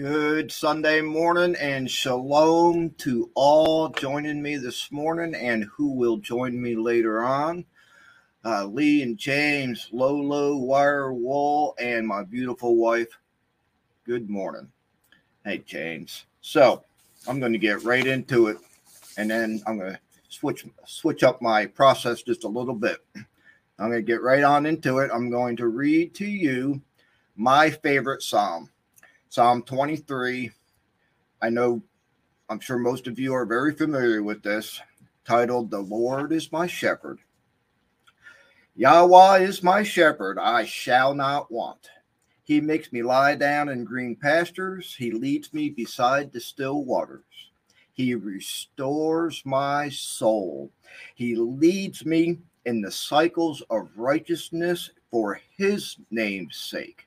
Good Sunday morning and shalom to all joining me this morning and who will join me later on. Uh, Lee and James, Lolo, Wire Wall, and my beautiful wife. Good morning. Hey, James. So I'm going to get right into it and then I'm going to switch switch up my process just a little bit. I'm going to get right on into it. I'm going to read to you my favorite psalm, Psalm 23. I know, I'm sure most of you are very familiar with this, titled The Lord is My Shepherd. Yahweh is my shepherd, I shall not want. He makes me lie down in green pastures, He leads me beside the still waters. He restores my soul. He leads me in the cycles of righteousness for his name's sake.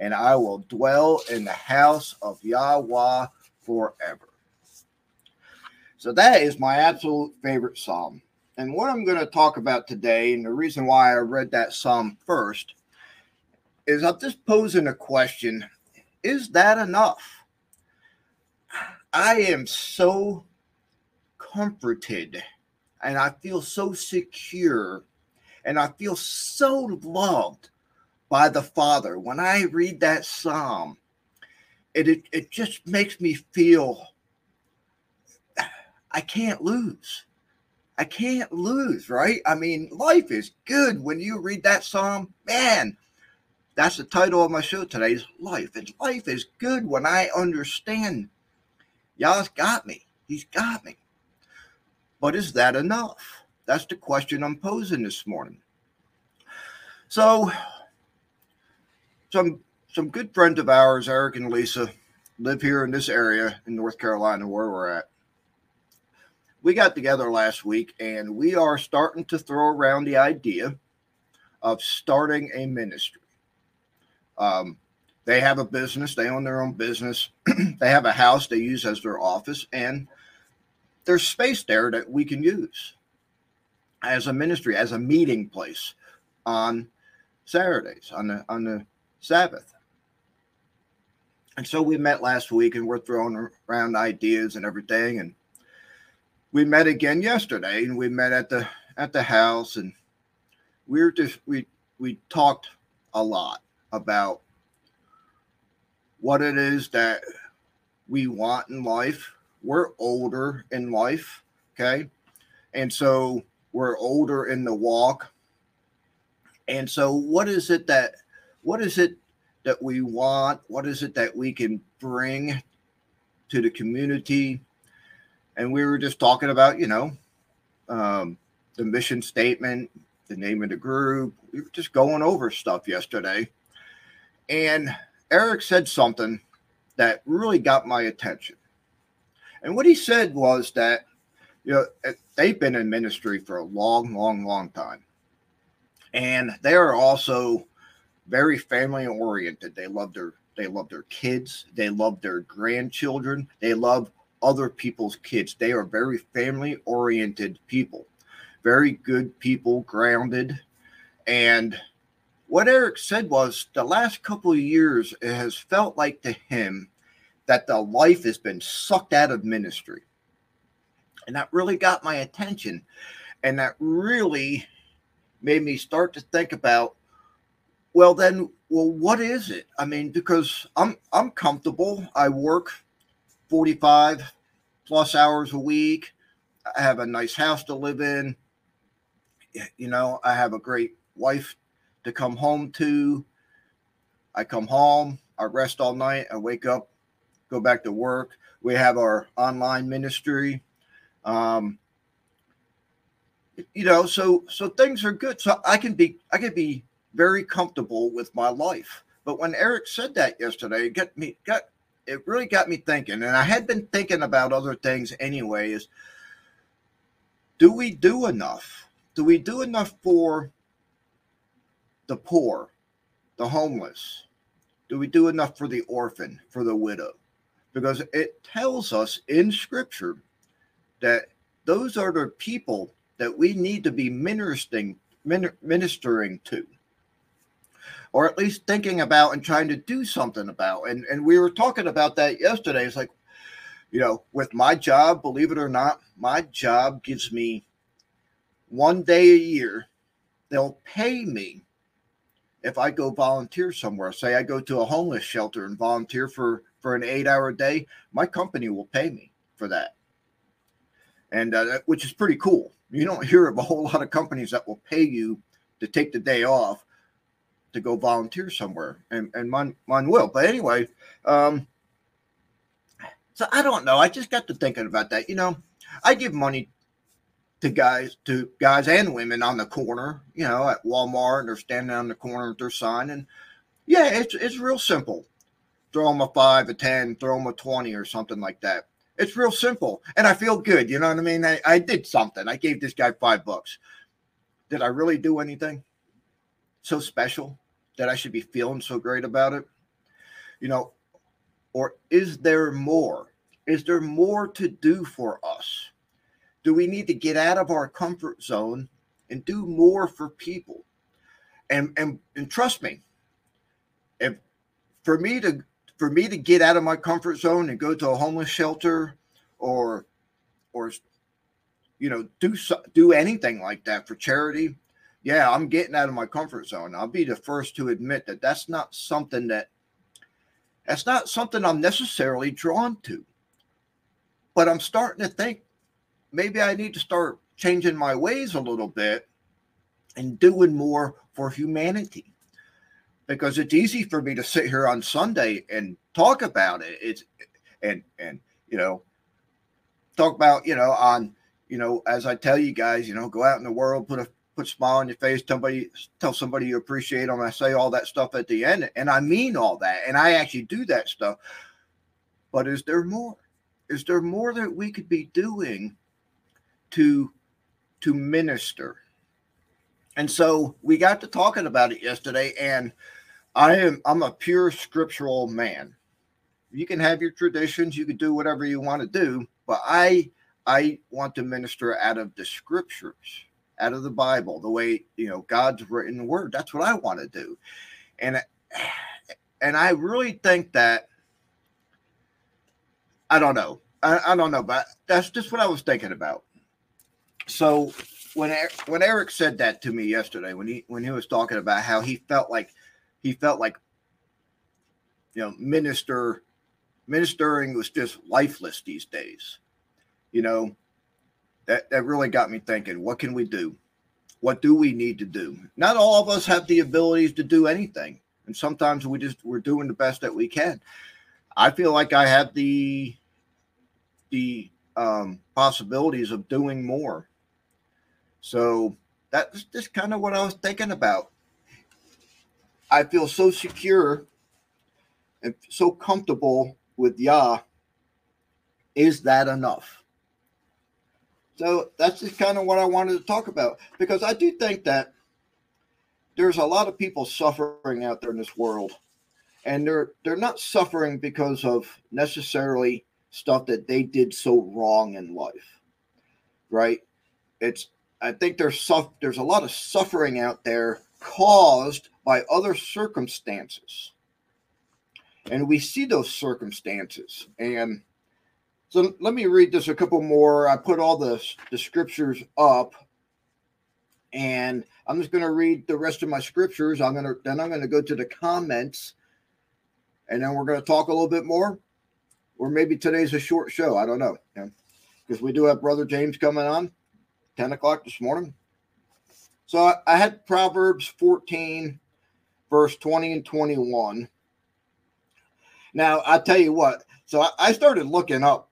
and I will dwell in the house of Yahweh forever. So that is my absolute favorite psalm. And what I'm going to talk about today, and the reason why I read that psalm first, is I'm just posing a question Is that enough? I am so comforted and I feel so secure and I feel so loved by the Father. When I read that psalm, it, it, it just makes me feel I can't lose. I can't lose, right? I mean, life is good when you read that psalm. Man, that's the title of my show today is Life. And life is good when I understand Yah's got me. He's got me. But is that enough? That's the question I'm posing this morning. So, some some good friends of ours, Eric and Lisa, live here in this area in North Carolina where we're at. We got together last week and we are starting to throw around the idea of starting a ministry. Um, they have a business, they own their own business, they have a house they use as their office, and there's space there that we can use as a ministry, as a meeting place on Saturdays, on the on the Sabbath. And so we met last week and we're throwing around ideas and everything. And we met again yesterday and we met at the at the house and we were just we we talked a lot about what it is that we want in life we're older in life, okay? And so we're older in the walk. And so what is it that what is it that we want? What is it that we can bring to the community? And we were just talking about, you know, um, the mission statement, the name of the group. We were just going over stuff yesterday. And Eric said something that really got my attention. And what he said was that, you know, eh, they've been in ministry for a long, long, long time. And they are also very family oriented. They love their they love their kids, they love their grandchildren, they love other people's kids. They are very family oriented people. Very good people, grounded. And what Eric said was the last couple of years it has felt like to him that the life has been sucked out of ministry. And that really got my attention. And that really made me start to think about well then well what is it i mean because i'm i'm comfortable i work 45 plus hours a week i have a nice house to live in you know i have a great wife to come home to i come home i rest all night i wake up go back to work. We have our online ministry. Um, you know, so so things are good. So I can be I can be very comfortable with my life. But when Eric said that yesterday, it got me got it really got me thinking, and I had been thinking about other things anyway. Is do we do enough? Do we do enough for the poor, the homeless? Do we do enough for the orphan, for the widow? Because it tells us in Scripture that those are the people that we need to be ministering ministering to or at least thinking about and trying to do something about. And and we were talking about that yesterday. It's like you know with my job believe it or not my job gives me one day a year. They'll pay me if i go volunteer somewhere. Say i go to a homeless shelter and volunteer for for an eight hour day my company will pay me for that. And uh, which is pretty cool. You don't hear of a whole lot of companies that will pay you to take the day off to go volunteer somewhere, and and mine mine will. But anyway, um, so I don't know. I just got to thinking about that. You know, I give money to guys to guys and women on the corner. You know, at Walmart, and they're standing on the corner with their sign, and yeah, it's it's real simple. Throw them a five, a ten, throw them a twenty, or something like that. It's real simple. And I feel good. You know what I mean? I, I did something. I gave this guy five bucks. Did I really do anything so special that I should be feeling so great about it? You know, or is there more? Is there more to do for us? Do we need to get out of our comfort zone and do more for people? And and and trust me, if for me to for me to get out of my comfort zone and go to a homeless shelter or or you know do do anything like that for charity yeah i'm getting out of my comfort zone. I'll be the first to admit that that's not something that that's not something i'm necessarily drawn to. But i'm starting to think maybe i need to start changing my ways a little bit and doing more for humanity. Because it's easy for me to sit here on Sunday and talk about it. It's and and you know talk about you know on you know as I tell you guys you know go out in the world put a put a smile on your face somebody tell somebody you appreciate them I say all that stuff at the end and I mean all that and I actually do that stuff. But is there more is there more that we could be doing to to minister? And so we got to talking about it yesterday and I am I'm a pure scriptural man. You can have your traditions, you can do whatever you want to do, but I I want to minister out of the scriptures, out of the Bible, the way you know God's written word. That's what I want to do. And and I really think that I don't know. I, I don't know, but that's just what I was thinking about. So when when Eric said that to me yesterday, when he when he was talking about how he felt like he felt like you know minister ministering was just lifeless these days you know that that really got me thinking what can we do? What do we need to do? Not all of us have the abilities to do anything and sometimes we just we're doing the best that we can. I feel like i have the the um, possibilities of doing more. So that's just kind of what i was thinking about. I feel so secure and so comfortable with Yah. Is that enough? So that's just kind of what I wanted to talk about because I do think that there's a lot of people suffering out there in this world, and they're they're not suffering because of necessarily stuff that they did so wrong in life, right? It's I think there's suff- there's a lot of suffering out there caused by other circumstances. And we see those circumstances. And so let me read this a couple more. I put all the, the scriptures up. And I'm just going to read the rest of my scriptures. I'm going to then I'm going to go to the comments and then we're going to talk a little bit more. Or maybe today's a short show. I don't know. Because we do have Brother James coming on 10 o'clock this morning. So I had Proverbs 14, verse 20 and 21. Now, I tell you what, so I started looking up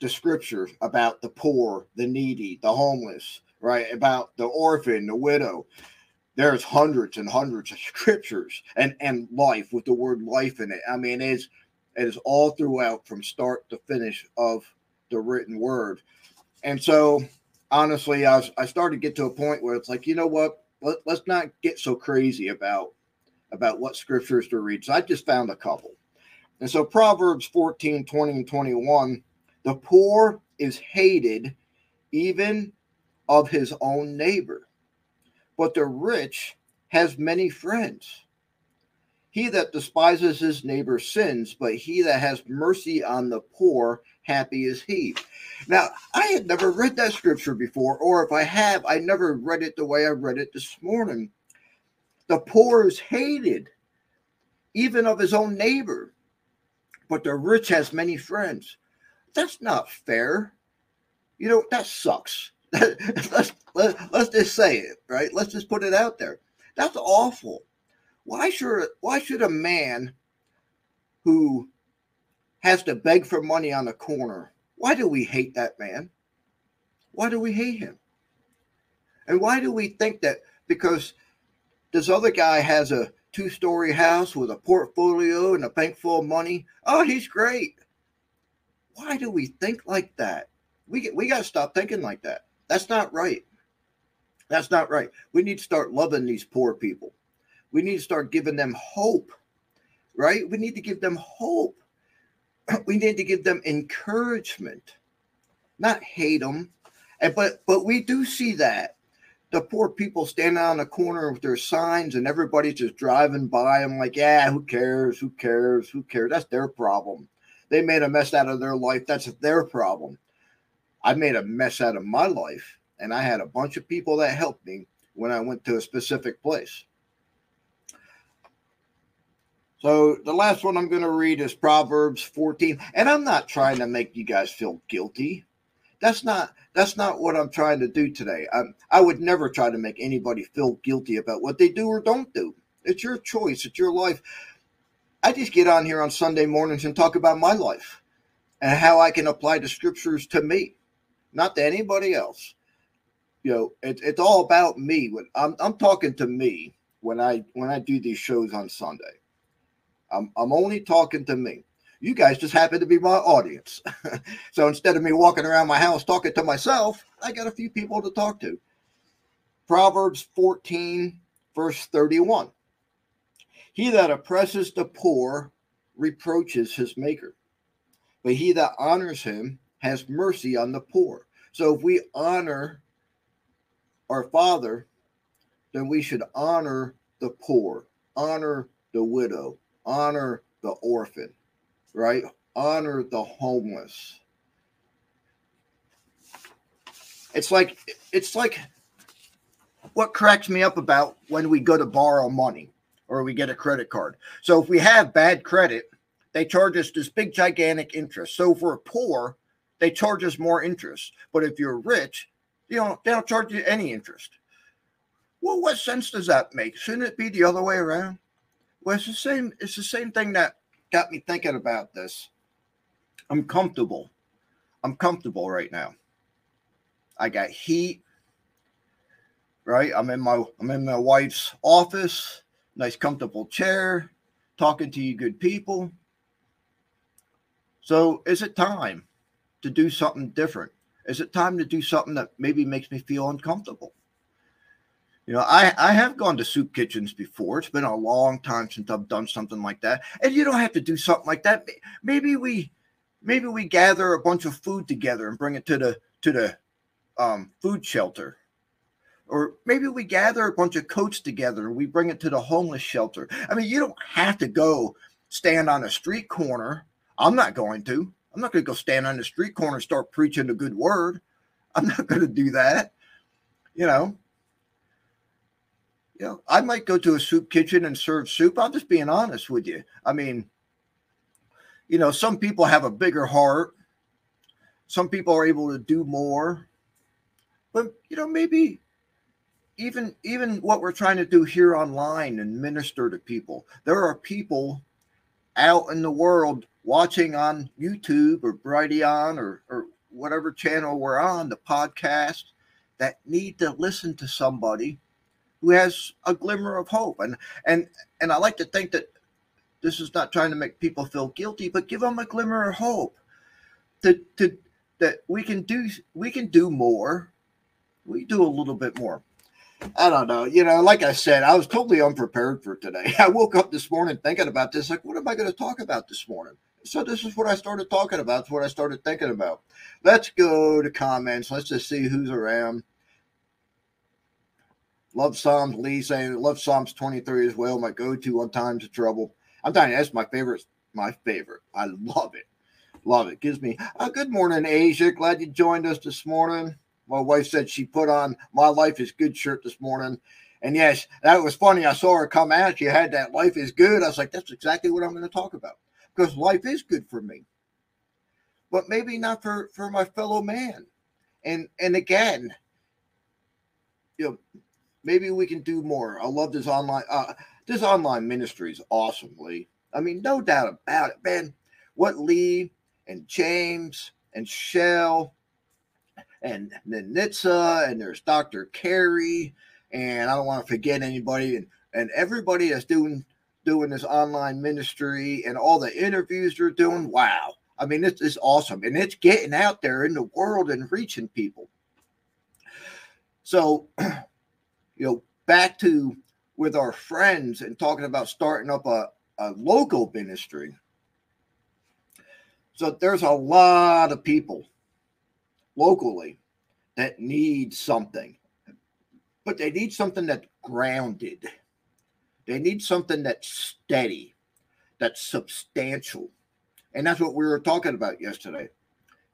the scriptures about the poor, the needy, the homeless, right? About the orphan, the widow. there's hundreds and hundreds of scriptures and and life with the word life in it. I mean, it's it is all throughout from start to finish of the written word. And so honestly, I was, I started to get to a point where it's like, you know what? Let, let's not get so crazy about about what scriptures to read. So I just found a couple. And so Proverbs 14, 20, and 21, the poor is hated even of his own neighbor, but the rich has many friends. He that despises his neighbor sins, but he that has mercy on the poor, happy is he. Now, I had never read that scripture before, or if I have, I never read it the way I read it this morning. The poor is hated, even of his own neighbor, but the rich has many friends. That's not fair. You know, that sucks. let's, let, let's just say it, right? Let's just put it out there. That's awful. Why should why should a man who has to beg for money on the corner, why do we hate that man? Why do we hate him? And why do we think that because this other guy has a two-story house with a portfolio and a bank full of money, oh, he's great. Why do we think like that? We we got to stop thinking like that. That's not right. That's not right. We need to start loving these poor people. We need to start giving them hope, right? We need to give them hope. We need to give them encouragement, not hate them. And but but we do see that the poor people standing on the corner with their signs and everybody's just driving by them like, yeah, who cares? Who cares? Who cares? That's their problem. They made a mess out of their life. That's their problem. I made a mess out of my life, and I had a bunch of people that helped me when I went to a specific place. So the last one I'm going to read is Proverbs 14, and I'm not trying to make you guys feel guilty. That's not that's not what I'm trying to do today. I, I would never try to make anybody feel guilty about what they do or don't do. It's your choice. It's your life. I just get on here on Sunday mornings and talk about my life and how I can apply the scriptures to me, not to anybody else. You know, it, it's all about me. When I'm, I'm talking to me when I when I do these shows on Sunday. I'm, I'm only talking to me. You guys just happen to be my audience. so instead of me walking around my house talking to myself, I got a few people to talk to. Proverbs 14, verse 31. He that oppresses the poor reproaches his maker, but he that honors him has mercy on the poor. So if we honor our father, then we should honor the poor, honor the widow, honor the orphan, right? Honor the homeless. It's like it's like what cracks me up about when we go to borrow money or we get a credit card. So if we have bad credit, they charge us this big gigantic interest. So if we're poor, they charge us more interest. But if you're rich, you know, they don't charge you any interest. Well, what sense does that make? Shouldn't it be the other way around? Well, it's the same. It's the same thing that got me thinking about this. I'm comfortable. I'm comfortable right now. I got heat. Right. I'm in my I'm in my wife's office. Nice comfortable chair. Talking to you good people. So is it time to do something different? Is it time to do something that maybe makes me feel uncomfortable? You know, I, I have gone to soup kitchens before. It's been a long time since I've done something like that. And you don't have to do something like that. Maybe we maybe we gather a bunch of food together and bring it to the to the um, food shelter. Or maybe we gather a bunch of coats together we bring it to the homeless shelter. I mean, you don't have to go stand on a street corner. I'm not going to. I'm not going to go stand on the street corner and start preaching the good word. I'm not going to do that. You know, you know, I might go to a soup kitchen and serve soup. I'm just being honest with you. I mean, you know, some people have a bigger heart. Some people are able to do more. But you know, maybe even even what we're trying to do here online and minister to people. There are people out in the world watching on YouTube or Brighteon or or whatever channel we're on, the podcast, that need to listen to somebody who has a glimmer of hope. And and and I like to think that this is not trying to make people feel guilty, but give them a glimmer of hope. To to that we can do we can do more. We do a little bit more. I don't know. You know, like I said, I was totally unprepared for today. I woke up this morning thinking about this. Like, what am I going to talk about this morning? So this is what I started talking about. It's what I started thinking about. Let's go to comments. Let's just see who's around. Love Psalms. Lee saying love Psalms 23 as well. My go-to on times of trouble. I'm telling you, that's my favorite. My favorite. I love it. Love it. Gives me a uh, good morning, Asia. Glad you joined us this morning. My wife said she put on my life is good shirt this morning. And yes, that was funny. I saw her come out. She had that life is good. I was like, that's exactly what I'm going to talk about because life is good for me, but maybe not for, for my fellow man. And, and again, you know, maybe we can do more. I love this online, uh, this online ministry is awesome, Lee. I mean, no doubt about it, man. What Lee and James and Shell and Nitsa and there's Dr. Carey and I don't want to forget anybody and, and everybody that's doing doing this online ministry and all the interviews they're doing. Wow. I mean, this is awesome. And it's getting out there in the world and reaching people. So, you know, back to with our friends and talking about starting up a, a local ministry. So there's a lot of people locally that need something, but they need something that's grounded. They need something that's steady, that's substantial. And that's what we were talking about yesterday.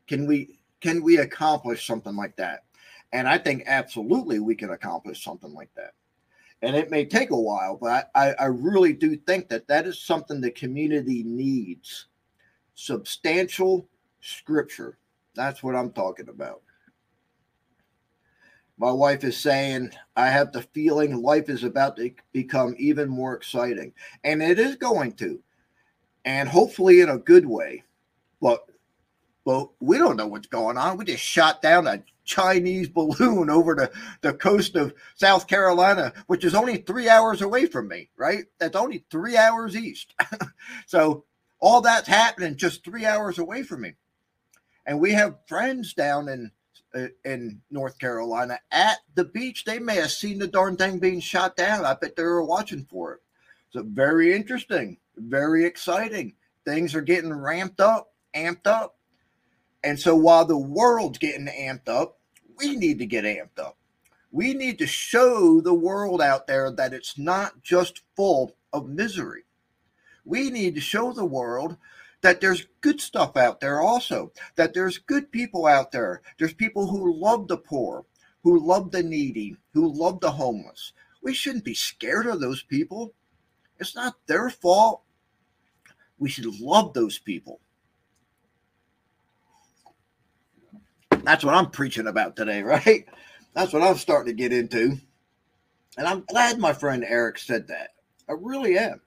Can we can we accomplish something like that? And I think absolutely we can accomplish something like that. And it may take a while, but I, I really do think that that is something the community needs substantial scripture. That's what I'm talking about. My wife is saying, I have the feeling life is about to become even more exciting. And it is going to. And hopefully in a good way. But but we don't know what's going on. We just shot down a Chinese balloon over the, the coast of South Carolina, which is only three hours away from me, right? That's only three hours east. so all that's happening just three hours away from me. And we have friends down in uh, in North Carolina at the beach. They may have seen the darn thing being shot down. I bet they were watching for it. So very interesting, very exciting. Things are getting ramped up, amped up. And so while the world's getting amped up, we need to get amped up. We need to show the world out there that it's not just full of misery. We need to show the world that there's good stuff out there also, that there's good people out there. There's people who love the poor, who love the needy, who love the homeless. We shouldn't be scared of those people. It's not their fault. We should love those people. That's what I'm preaching about today, right? That's what I'm starting to get into. And I'm glad my friend Eric said that. I really am.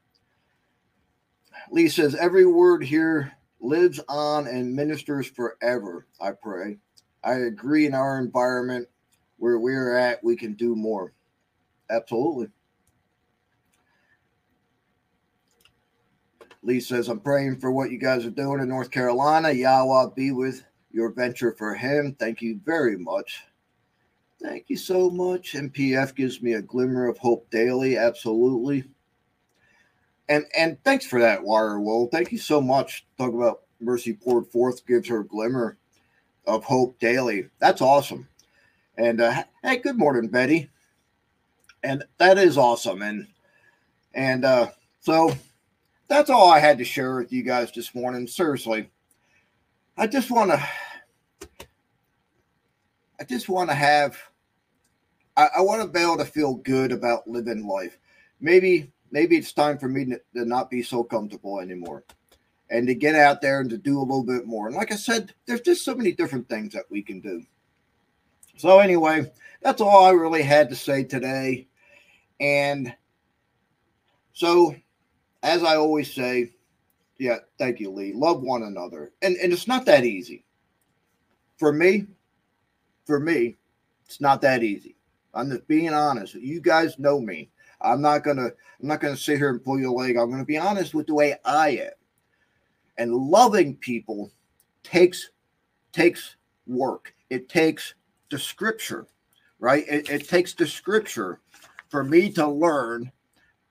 Lee says, Every word here lives on and ministers forever, I pray. I agree in our environment where we're at, we can do more. Absolutely. Lee says, I'm praying for what you guys are doing in North Carolina. Yahweh be with your venture for him. Thank you very much. Thank you so much. MPF gives me a glimmer of hope daily. Absolutely and and thanks for that, Wire Wool. Thank you so much. Talk about Mercy poured forth gives her a glimmer of hope daily. That's awesome. And uh, hey, good morning, Betty. And that is awesome. And and uh, so that's all I had to share with you guys this morning. Seriously, I just want to. I just want to have. I, I want to be able to feel good about living life. Maybe maybe it's time for me to, to not be so comfortable anymore and to get out there and to do a little bit more. And like I said, there's just so many different things that we can do. So, anyway, that's all I really had to say today. And so, as I always say, yeah, thank you, Lee. Love one another. And, and it's not that easy. For me, for me, it's not that easy. I'm just being honest. You guys know me. I'm not gonna I'm not gonna sit here and pull your leg. I'm gonna be honest with the way I am. And loving people takes takes work. It takes the scripture, right? It, it takes the scripture for me to learn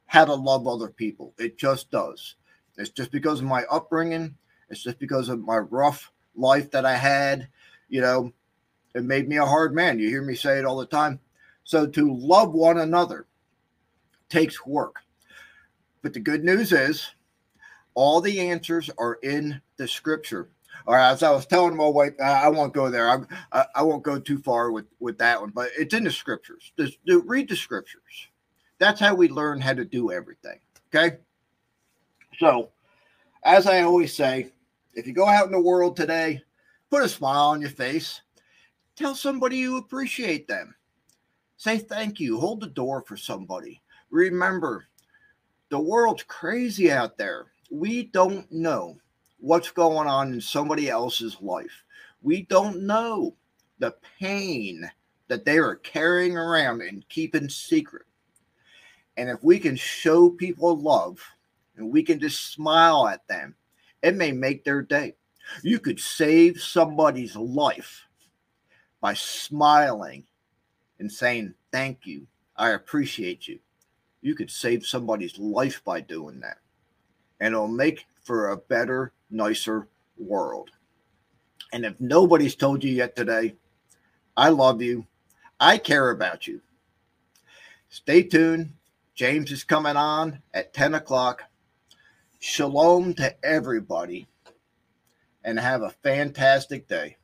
how to love other people. It just does. It's just because of my upbringing. It's just because of my rough life that I had. You know, it made me a hard man. You hear me say it all the time. So to love one another takes work. But the good news is all the answers are in the scripture. Right, as I was telling my wife, I won't go there. I, I, I, won't go too far with, with that one, but it's in the scriptures. Just, read the scriptures. That's how we learn how to do everything. Okay. So, as I always say, if you go out in the world today, put a smile on your face. Tell somebody you appreciate them. Say thank you. Hold the door for somebody. Remember, the world's crazy out there. We don't know what's going on in somebody else's life. We don't know the pain that they are carrying around and keeping secret. And if we can show people love and we can just smile at them, it may make their day. You could save somebody's life by smiling and saying, Thank you. I appreciate you. You could save somebody's life by doing that. And it'll make for a better, nicer world. And if nobody's told you yet today, I love you. I care about you. Stay tuned. James is coming on at 10 o'clock. Shalom to everybody and have a fantastic day.